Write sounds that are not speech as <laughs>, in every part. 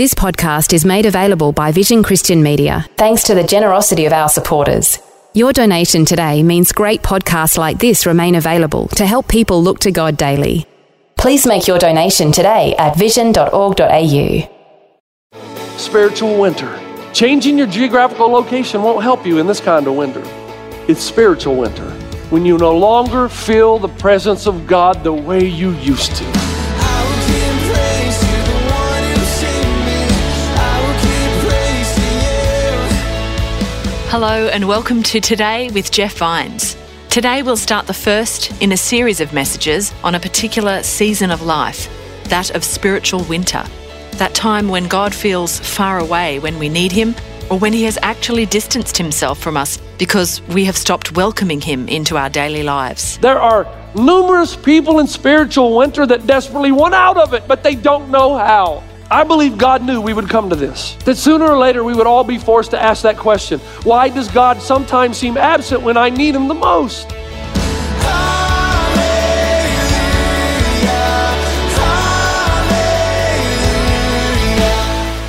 This podcast is made available by Vision Christian Media, thanks to the generosity of our supporters. Your donation today means great podcasts like this remain available to help people look to God daily. Please make your donation today at vision.org.au. Spiritual winter. Changing your geographical location won't help you in this kind of winter. It's spiritual winter when you no longer feel the presence of God the way you used to. Hello, and welcome to Today with Jeff Vines. Today, we'll start the first in a series of messages on a particular season of life, that of spiritual winter. That time when God feels far away when we need Him, or when He has actually distanced Himself from us because we have stopped welcoming Him into our daily lives. There are numerous people in spiritual winter that desperately want out of it, but they don't know how. I believe God knew we would come to this. That sooner or later we would all be forced to ask that question Why does God sometimes seem absent when I need Him the most?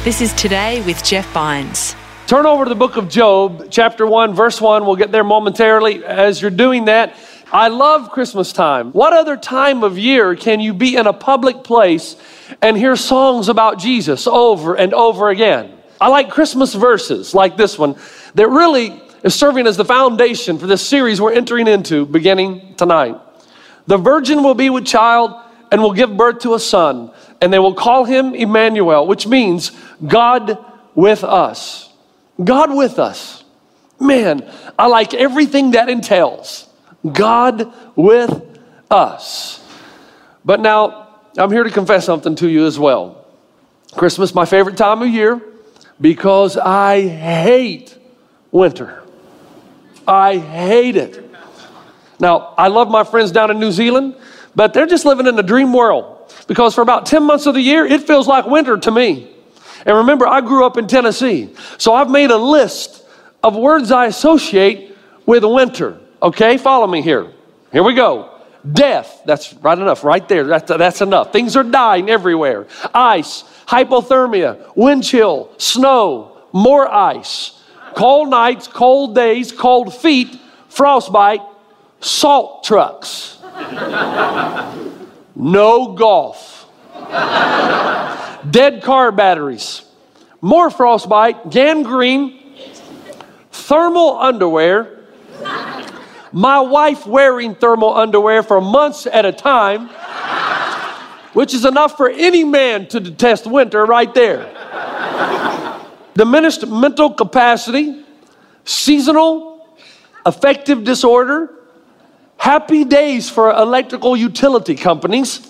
This is Today with Jeff Vines. Turn over to the book of Job, chapter 1, verse 1. We'll get there momentarily. As you're doing that, I love Christmas time. What other time of year can you be in a public place and hear songs about Jesus over and over again? I like Christmas verses like this one that really is serving as the foundation for this series we're entering into beginning tonight. The virgin will be with child and will give birth to a son, and they will call him Emmanuel, which means God with us. God with us. Man, I like everything that entails. God with us. But now, I'm here to confess something to you as well. Christmas, my favorite time of year, because I hate winter. I hate it. Now, I love my friends down in New Zealand, but they're just living in a dream world because for about 10 months of the year, it feels like winter to me. And remember, I grew up in Tennessee, so I've made a list of words I associate with winter. Okay, follow me here. Here we go. Death, that's right enough, right there. That's, that's enough. Things are dying everywhere. Ice, hypothermia, wind chill, snow, more ice, cold nights, cold days, cold feet, frostbite, salt trucks. no golf. Dead car batteries, more frostbite, gangrene, thermal underwear my wife wearing thermal underwear for months at a time, which is enough for any man to detest winter right there. Diminished mental capacity, seasonal affective disorder, happy days for electrical utility companies,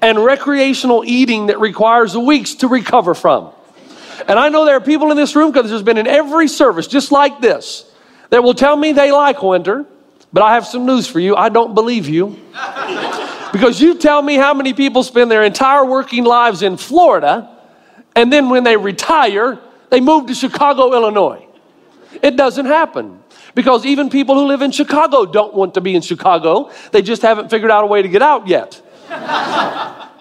and recreational eating that requires weeks to recover from. And I know there are people in this room because there's been in every service just like this that will tell me they like winter, but I have some news for you. I don't believe you. because you tell me how many people spend their entire working lives in Florida, and then when they retire, they move to Chicago, Illinois. It doesn't happen. Because even people who live in Chicago don't want to be in Chicago. They just haven't figured out a way to get out yet.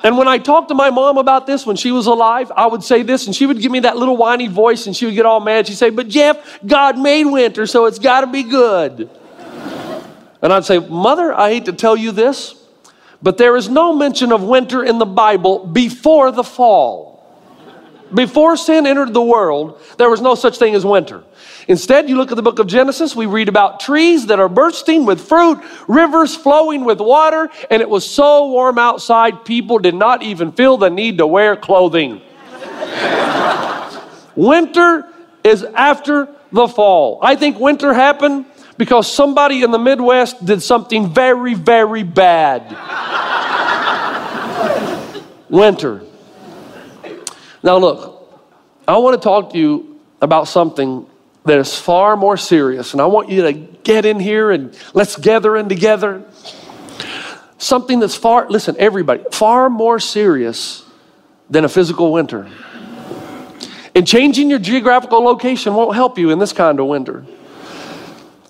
And when I talked to my mom about this when she was alive, I would say this, and she would give me that little whiny voice, and she would get all mad. She'd say, But Jeff, God made winter, so it's got to be good. And I'd say, Mother, I hate to tell you this, but there is no mention of winter in the Bible before the fall. Before sin entered the world, there was no such thing as winter. Instead, you look at the book of Genesis, we read about trees that are bursting with fruit, rivers flowing with water, and it was so warm outside, people did not even feel the need to wear clothing. <laughs> winter is after the fall. I think winter happened because somebody in the Midwest did something very, very bad. <laughs> winter. Now, look, I want to talk to you about something that is far more serious. And I want you to get in here and let's gather in together. Something that's far, listen, everybody, far more serious than a physical winter. And changing your geographical location won't help you in this kind of winter.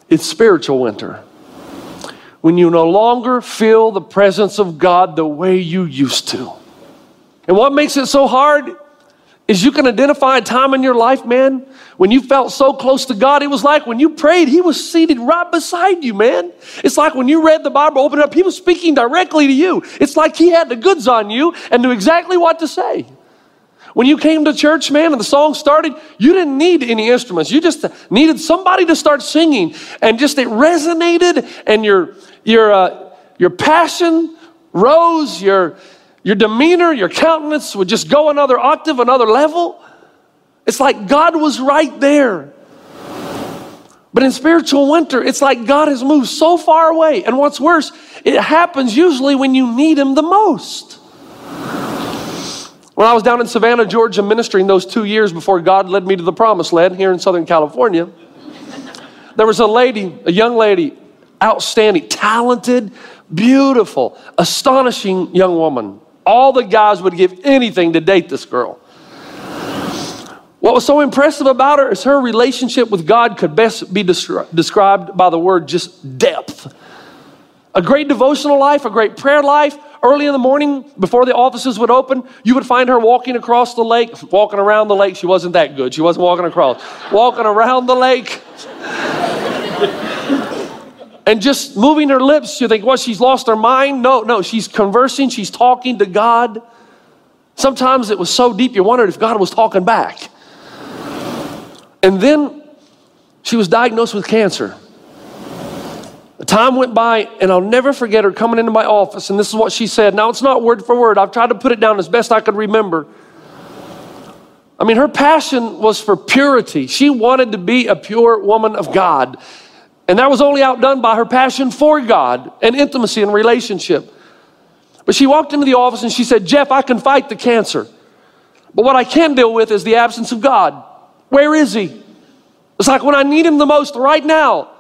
It's spiritual winter. When you no longer feel the presence of God the way you used to. And what makes it so hard is you can identify a time in your life, man, when you felt so close to God. It was like when you prayed, He was seated right beside you, man. It's like when you read the Bible, opened up, He was speaking directly to you. It's like He had the goods on you and knew exactly what to say. When you came to church, man, and the song started, you didn't need any instruments. You just needed somebody to start singing, and just it resonated, and your your uh, your passion rose, your your demeanor, your countenance would just go another octave, another level. It's like God was right there. But in spiritual winter, it's like God has moved so far away. And what's worse, it happens usually when you need Him the most. When I was down in Savannah, Georgia, ministering those two years before God led me to the promised land here in Southern California, there was a lady, a young lady, outstanding, talented, beautiful, astonishing young woman. All the guys would give anything to date this girl. What was so impressive about her is her relationship with God could best be descri- described by the word just depth. A great devotional life, a great prayer life. Early in the morning, before the offices would open, you would find her walking across the lake, walking around the lake. She wasn't that good. She wasn't walking across, walking around the lake. And just moving her lips, you think, what, she's lost her mind? No, no, she's conversing, she's talking to God. Sometimes it was so deep you wondered if God was talking back. And then she was diagnosed with cancer. The time went by, and I'll never forget her coming into my office, and this is what she said. Now, it's not word for word. I've tried to put it down as best I could remember. I mean, her passion was for purity. She wanted to be a pure woman of God. And that was only outdone by her passion for God and intimacy and relationship. But she walked into the office and she said, Jeff, I can fight the cancer. But what I can deal with is the absence of God. Where is he? It's like when I need him the most right now,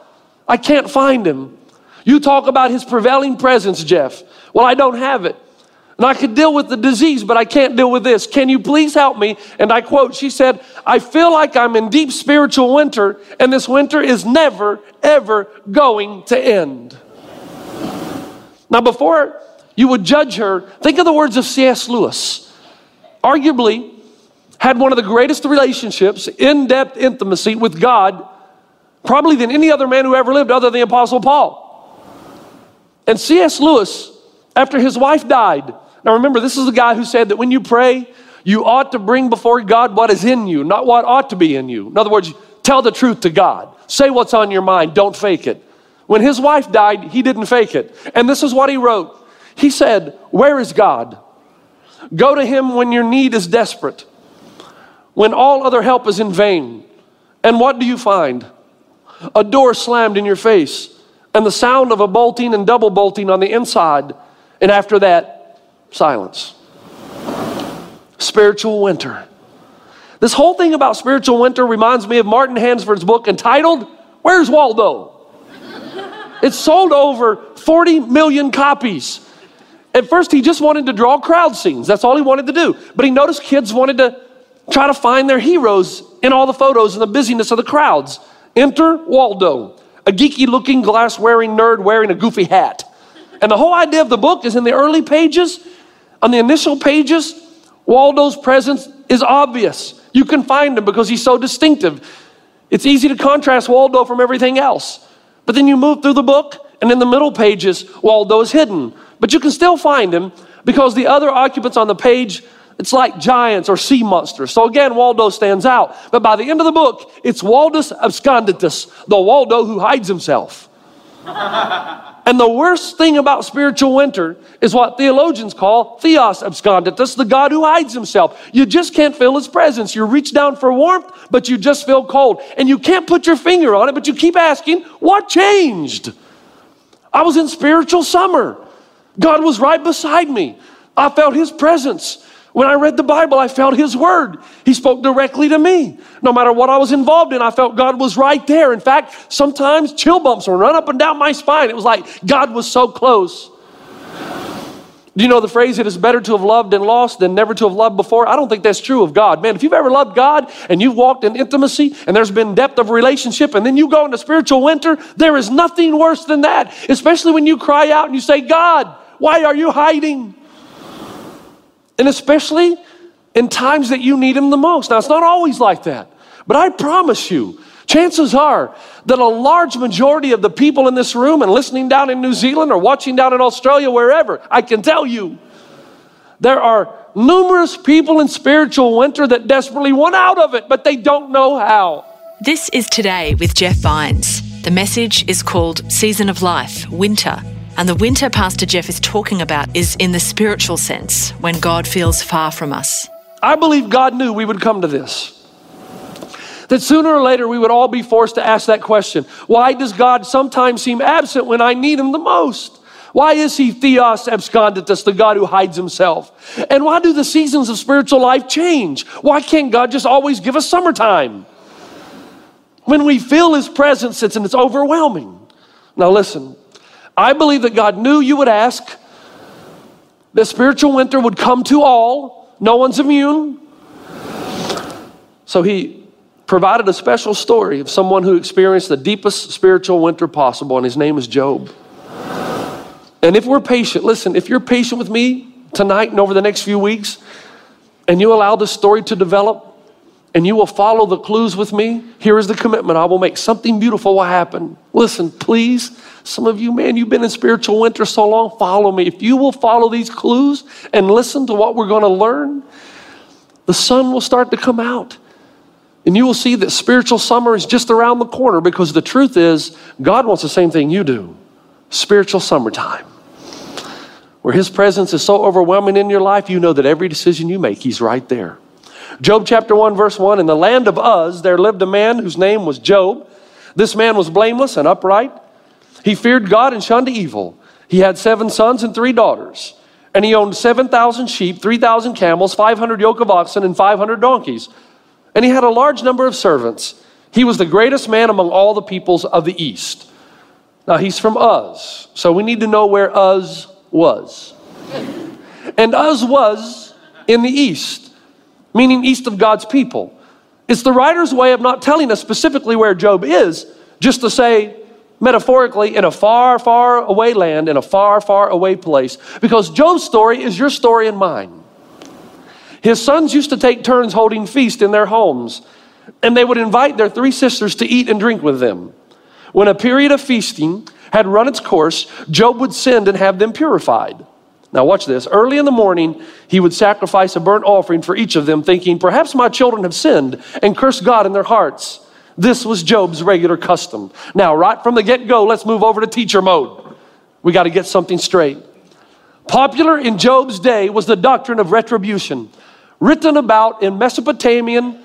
I can't find him. You talk about his prevailing presence, Jeff. Well, I don't have it. And I could deal with the disease, but I can't deal with this. Can you please help me? And I quote, she said, I feel like I'm in deep spiritual winter, and this winter is never, ever going to end. Now, before you would judge her, think of the words of C.S. Lewis. Arguably, had one of the greatest relationships, in depth intimacy with God, probably than any other man who ever lived, other than the Apostle Paul. And C.S. Lewis, after his wife died, now remember, this is the guy who said that when you pray, you ought to bring before God what is in you, not what ought to be in you. In other words, tell the truth to God. Say what's on your mind, don't fake it. When his wife died, he didn't fake it. And this is what he wrote He said, Where is God? Go to him when your need is desperate when all other help is in vain. And what do you find? A door slammed in your face, and the sound of a bolting and double bolting on the inside. And after that, silence. Spiritual winter. This whole thing about spiritual winter reminds me of Martin Handford's book entitled, Where's Waldo? It sold over 40 million copies. At first, he just wanted to draw crowd scenes. That's all he wanted to do. But he noticed kids wanted to try to find their heroes in all the photos and the busyness of the crowds. Enter Waldo, a geeky looking glass wearing nerd wearing a goofy hat. And the whole idea of the book is in the early pages, on the initial pages, Waldo's presence is obvious. You can find him because he's so distinctive. It's easy to contrast Waldo from everything else. But then you move through the book, and in the middle pages, Waldo is hidden. But you can still find him because the other occupants on the page it's like giants or sea monsters. So again, Waldo stands out. But by the end of the book, it's Waldus absconditus, the Waldo who hides himself. <laughs> and the worst thing about spiritual winter is what theologians call theos absconditus, That's the God who hides himself. You just can't feel his presence. You reach down for warmth, but you just feel cold. And you can't put your finger on it, but you keep asking, what changed? I was in spiritual summer. God was right beside me. I felt his presence. When I read the Bible, I felt His Word. He spoke directly to me. No matter what I was involved in, I felt God was right there. In fact, sometimes chill bumps would run up and down my spine. It was like God was so close. Do you know the phrase, it is better to have loved and lost than never to have loved before? I don't think that's true of God. Man, if you've ever loved God and you've walked in intimacy and there's been depth of relationship and then you go into spiritual winter, there is nothing worse than that. Especially when you cry out and you say, God, why are you hiding? And especially in times that you need Him the most. Now, it's not always like that, but I promise you, chances are that a large majority of the people in this room and listening down in New Zealand or watching down in Australia, wherever, I can tell you, there are numerous people in spiritual winter that desperately want out of it, but they don't know how. This is Today with Jeff Vines. The message is called Season of Life, Winter. And the winter Pastor Jeff is talking about is in the spiritual sense, when God feels far from us. I believe God knew we would come to this. That sooner or later we would all be forced to ask that question Why does God sometimes seem absent when I need Him the most? Why is He Theos absconditus, the God who hides Himself? And why do the seasons of spiritual life change? Why can't God just always give us summertime? When we feel His presence, it's, and it's overwhelming. Now, listen, I believe that God knew you would ask, that spiritual winter would come to all, no one's immune. So He provided a special story of someone who experienced the deepest spiritual winter possible, and his name is Job. And if we're patient, listen, if you're patient with me tonight and over the next few weeks, and you allow this story to develop, and you will follow the clues with me, here is the commitment. I will make something beautiful will happen. Listen, please, some of you, man, you've been in spiritual winter so long, follow me. If you will follow these clues and listen to what we're going to learn, the sun will start to come out. And you will see that spiritual summer is just around the corner because the truth is, God wants the same thing you do spiritual summertime. Where His presence is so overwhelming in your life, you know that every decision you make, He's right there. Job chapter 1, verse 1 In the land of Uz, there lived a man whose name was Job. This man was blameless and upright. He feared God and shunned evil. He had seven sons and three daughters. And he owned 7,000 sheep, 3,000 camels, 500 yoke of oxen, and 500 donkeys and he had a large number of servants. He was the greatest man among all the peoples of the east. Now he's from Uz, so we need to know where Uz was. And Uz was in the east, meaning east of God's people. It's the writer's way of not telling us specifically where Job is, just to say, metaphorically, in a far, far away land, in a far, far away place, because Job's story is your story and mine. His sons used to take turns holding feast in their homes, and they would invite their three sisters to eat and drink with them. When a period of feasting had run its course, Job would send and have them purified. Now, watch this. Early in the morning, he would sacrifice a burnt offering for each of them, thinking, Perhaps my children have sinned and cursed God in their hearts. This was Job's regular custom. Now, right from the get go, let's move over to teacher mode. We got to get something straight. Popular in Job's day was the doctrine of retribution written about in Mesopotamian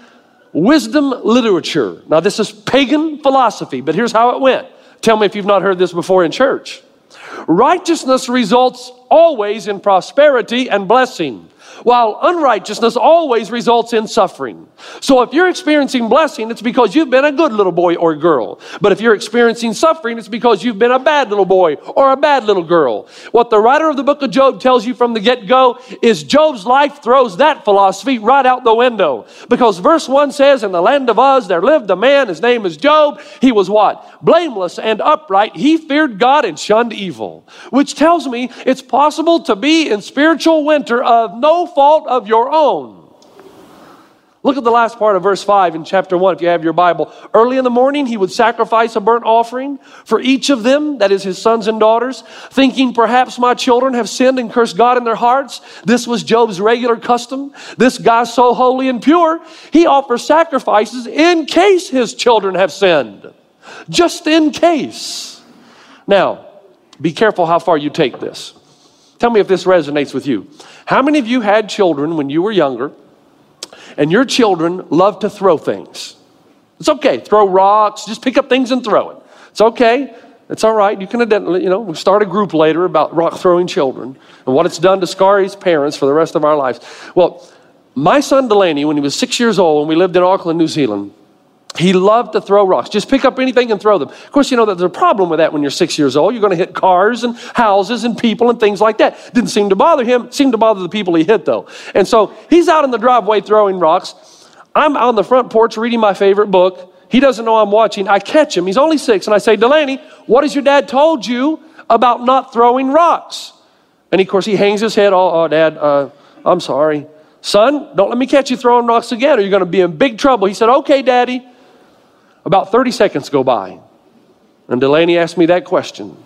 wisdom literature. Now, this is pagan philosophy, but here's how it went. Tell me if you've not heard this before in church. Righteousness results always in prosperity and blessing while unrighteousness always results in suffering. So if you're experiencing blessing, it's because you've been a good little boy or girl. But if you're experiencing suffering, it's because you've been a bad little boy or a bad little girl. What the writer of the book of Job tells you from the get go is Job's life throws that philosophy right out the window. Because verse 1 says, In the land of Uz there lived a man, his name is Job. He was what? Blameless and upright. He feared God and shunned evil. Which tells me it's possible to be in spiritual winter of no fault of your own. Look at the last part of verse 5 in chapter 1 if you have your Bible. Early in the morning, he would sacrifice a burnt offering for each of them, that is his sons and daughters, thinking perhaps my children have sinned and cursed God in their hearts. This was Job's regular custom. This guy's so holy and pure, he offers sacrifices in case his children have sinned. Just in case. Now, be careful how far you take this. Tell me if this resonates with you. How many of you had children when you were younger and your children love to throw things? It's okay. Throw rocks, just pick up things and throw it. It's okay. It's all right. You can identify, you know, we start a group later about rock throwing children and what it's done to scar his parents for the rest of our lives. Well, my son Delaney, when he was six years old, when we lived in Auckland, New Zealand, he loved to throw rocks. Just pick up anything and throw them. Of course, you know that there's a problem with that when you're six years old. You're going to hit cars and houses and people and things like that. Didn't seem to bother him. Seemed to bother the people he hit, though. And so he's out in the driveway throwing rocks. I'm on the front porch reading my favorite book. He doesn't know I'm watching. I catch him. He's only six. And I say, Delaney, what has your dad told you about not throwing rocks? And of course, he hangs his head. Oh, oh Dad, uh, I'm sorry. Son, don't let me catch you throwing rocks again or you're going to be in big trouble. He said, Okay, Daddy. About 30 seconds go by. And Delaney asked me that question.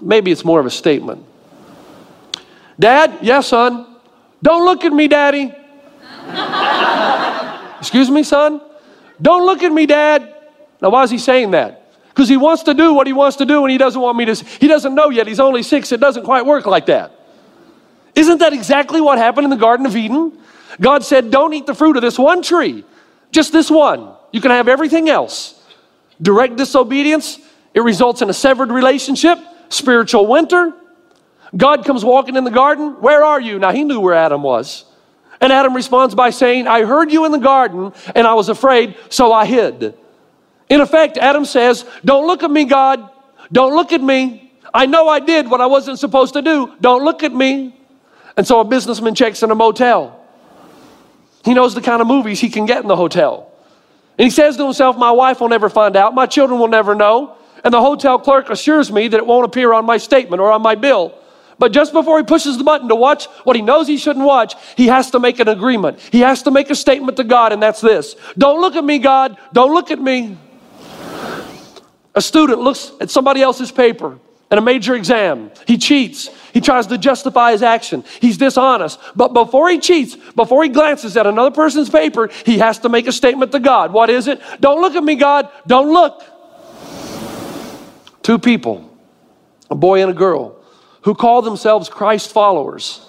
Maybe it's more of a statement. Dad, yes, son. Don't look at me, Daddy. <laughs> Excuse me, son? Don't look at me, Dad. Now, why is he saying that? Because he wants to do what he wants to do and he doesn't want me to. He doesn't know yet. He's only six. It doesn't quite work like that. Isn't that exactly what happened in the Garden of Eden? God said, Don't eat the fruit of this one tree, just this one. You can have everything else. Direct disobedience, it results in a severed relationship, spiritual winter. God comes walking in the garden. Where are you? Now, he knew where Adam was. And Adam responds by saying, I heard you in the garden and I was afraid, so I hid. In effect, Adam says, Don't look at me, God. Don't look at me. I know I did what I wasn't supposed to do. Don't look at me. And so a businessman checks in a motel. He knows the kind of movies he can get in the hotel. And he says to himself, My wife will never find out. My children will never know. And the hotel clerk assures me that it won't appear on my statement or on my bill. But just before he pushes the button to watch what he knows he shouldn't watch, he has to make an agreement. He has to make a statement to God, and that's this Don't look at me, God. Don't look at me. A student looks at somebody else's paper in a major exam. He cheats. He tries to justify his action. He's dishonest. But before he cheats, before he glances at another person's paper, he has to make a statement to God. What is it? Don't look at me, God. Don't look. Two people, a boy and a girl who call themselves Christ followers.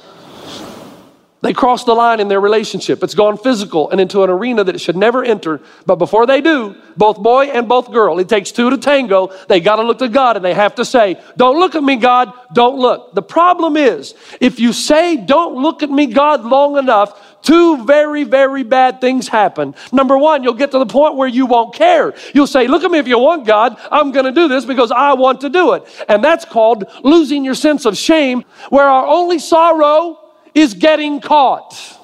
They cross the line in their relationship. It's gone physical and into an arena that it should never enter. But before they do, both boy and both girl, it takes two to tango. They got to look to God and they have to say, Don't look at me, God, don't look. The problem is, if you say, Don't look at me, God, long enough, two very, very bad things happen. Number one, you'll get to the point where you won't care. You'll say, Look at me if you want, God. I'm going to do this because I want to do it. And that's called losing your sense of shame, where our only sorrow is getting caught.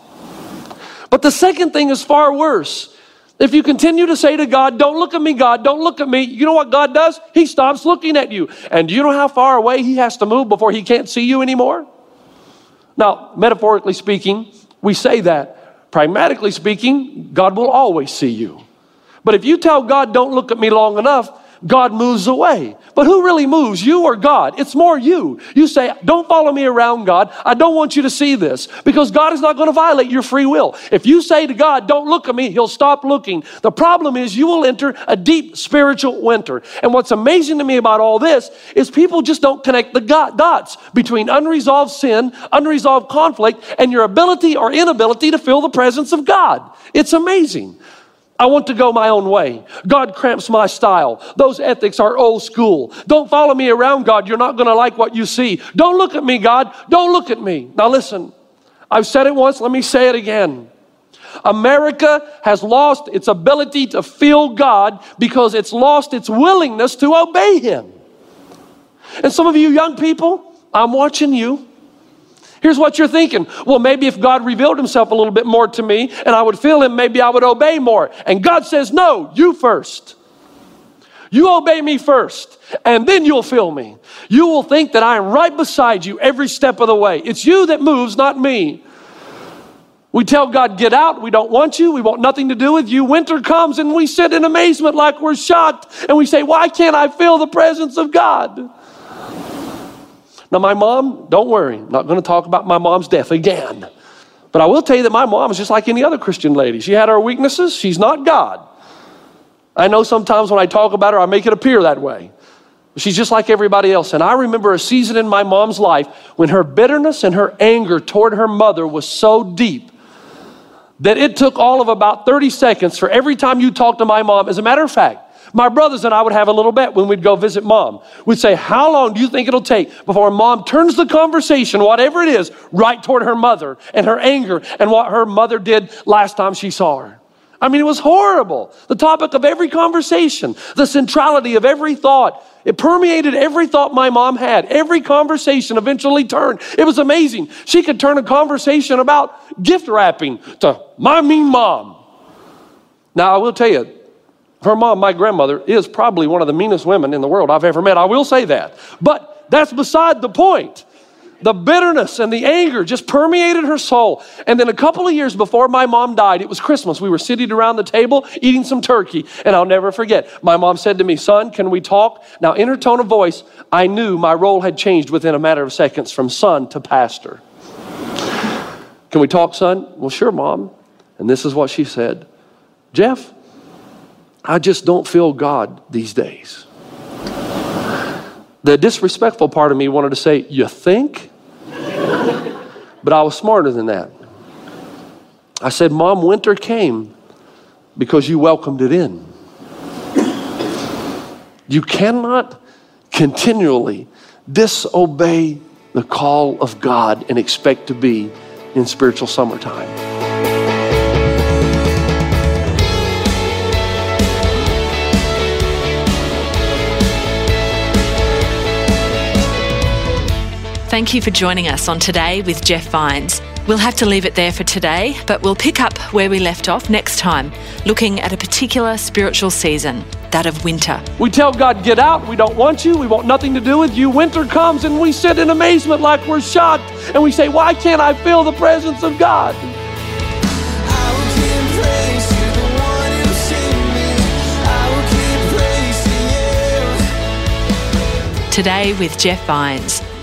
But the second thing is far worse. If you continue to say to God, Don't look at me, God, don't look at me, you know what God does? He stops looking at you. And do you know how far away He has to move before He can't see you anymore? Now, metaphorically speaking, we say that. Pragmatically speaking, God will always see you. But if you tell God, Don't look at me long enough, God moves away. But who really moves, you or God? It's more you. You say, Don't follow me around, God. I don't want you to see this because God is not going to violate your free will. If you say to God, Don't look at me, He'll stop looking. The problem is you will enter a deep spiritual winter. And what's amazing to me about all this is people just don't connect the dots between unresolved sin, unresolved conflict, and your ability or inability to feel the presence of God. It's amazing. I want to go my own way. God cramps my style. Those ethics are old school. Don't follow me around, God. You're not going to like what you see. Don't look at me, God. Don't look at me. Now, listen, I've said it once. Let me say it again. America has lost its ability to feel God because it's lost its willingness to obey Him. And some of you young people, I'm watching you. Here's what you're thinking. Well, maybe if God revealed himself a little bit more to me and I would feel him, maybe I would obey more. And God says, No, you first. You obey me first, and then you'll feel me. You will think that I am right beside you every step of the way. It's you that moves, not me. We tell God, get out. We don't want you. We want nothing to do with you. Winter comes and we sit in amazement like we're shocked. And we say, why can't I feel the presence of God? Now, my mom, don't worry, I'm not going to talk about my mom's death again. But I will tell you that my mom is just like any other Christian lady. She had her weaknesses, she's not God. I know sometimes when I talk about her, I make it appear that way. She's just like everybody else. And I remember a season in my mom's life when her bitterness and her anger toward her mother was so deep that it took all of about 30 seconds for every time you talked to my mom. As a matter of fact, My brothers and I would have a little bet when we'd go visit mom. We'd say, How long do you think it'll take before mom turns the conversation, whatever it is, right toward her mother and her anger and what her mother did last time she saw her? I mean, it was horrible. The topic of every conversation, the centrality of every thought, it permeated every thought my mom had. Every conversation eventually turned. It was amazing. She could turn a conversation about gift wrapping to my mean mom. Now, I will tell you, her mom, my grandmother, is probably one of the meanest women in the world I've ever met. I will say that. But that's beside the point. The bitterness and the anger just permeated her soul. And then a couple of years before my mom died, it was Christmas. We were sitting around the table eating some turkey. And I'll never forget, my mom said to me, Son, can we talk? Now, in her tone of voice, I knew my role had changed within a matter of seconds from son to pastor. Can we talk, son? Well, sure, mom. And this is what she said Jeff, I just don't feel God these days. The disrespectful part of me wanted to say, You think? But I was smarter than that. I said, Mom, winter came because you welcomed it in. You cannot continually disobey the call of God and expect to be in spiritual summertime. Thank you for joining us on Today with Jeff Vines. We'll have to leave it there for today, but we'll pick up where we left off next time, looking at a particular spiritual season, that of winter. We tell God, get out, we don't want you, we want nothing to do with you. Winter comes and we sit in amazement like we're shocked and we say, why can't I feel the presence of God? Today with Jeff Vines.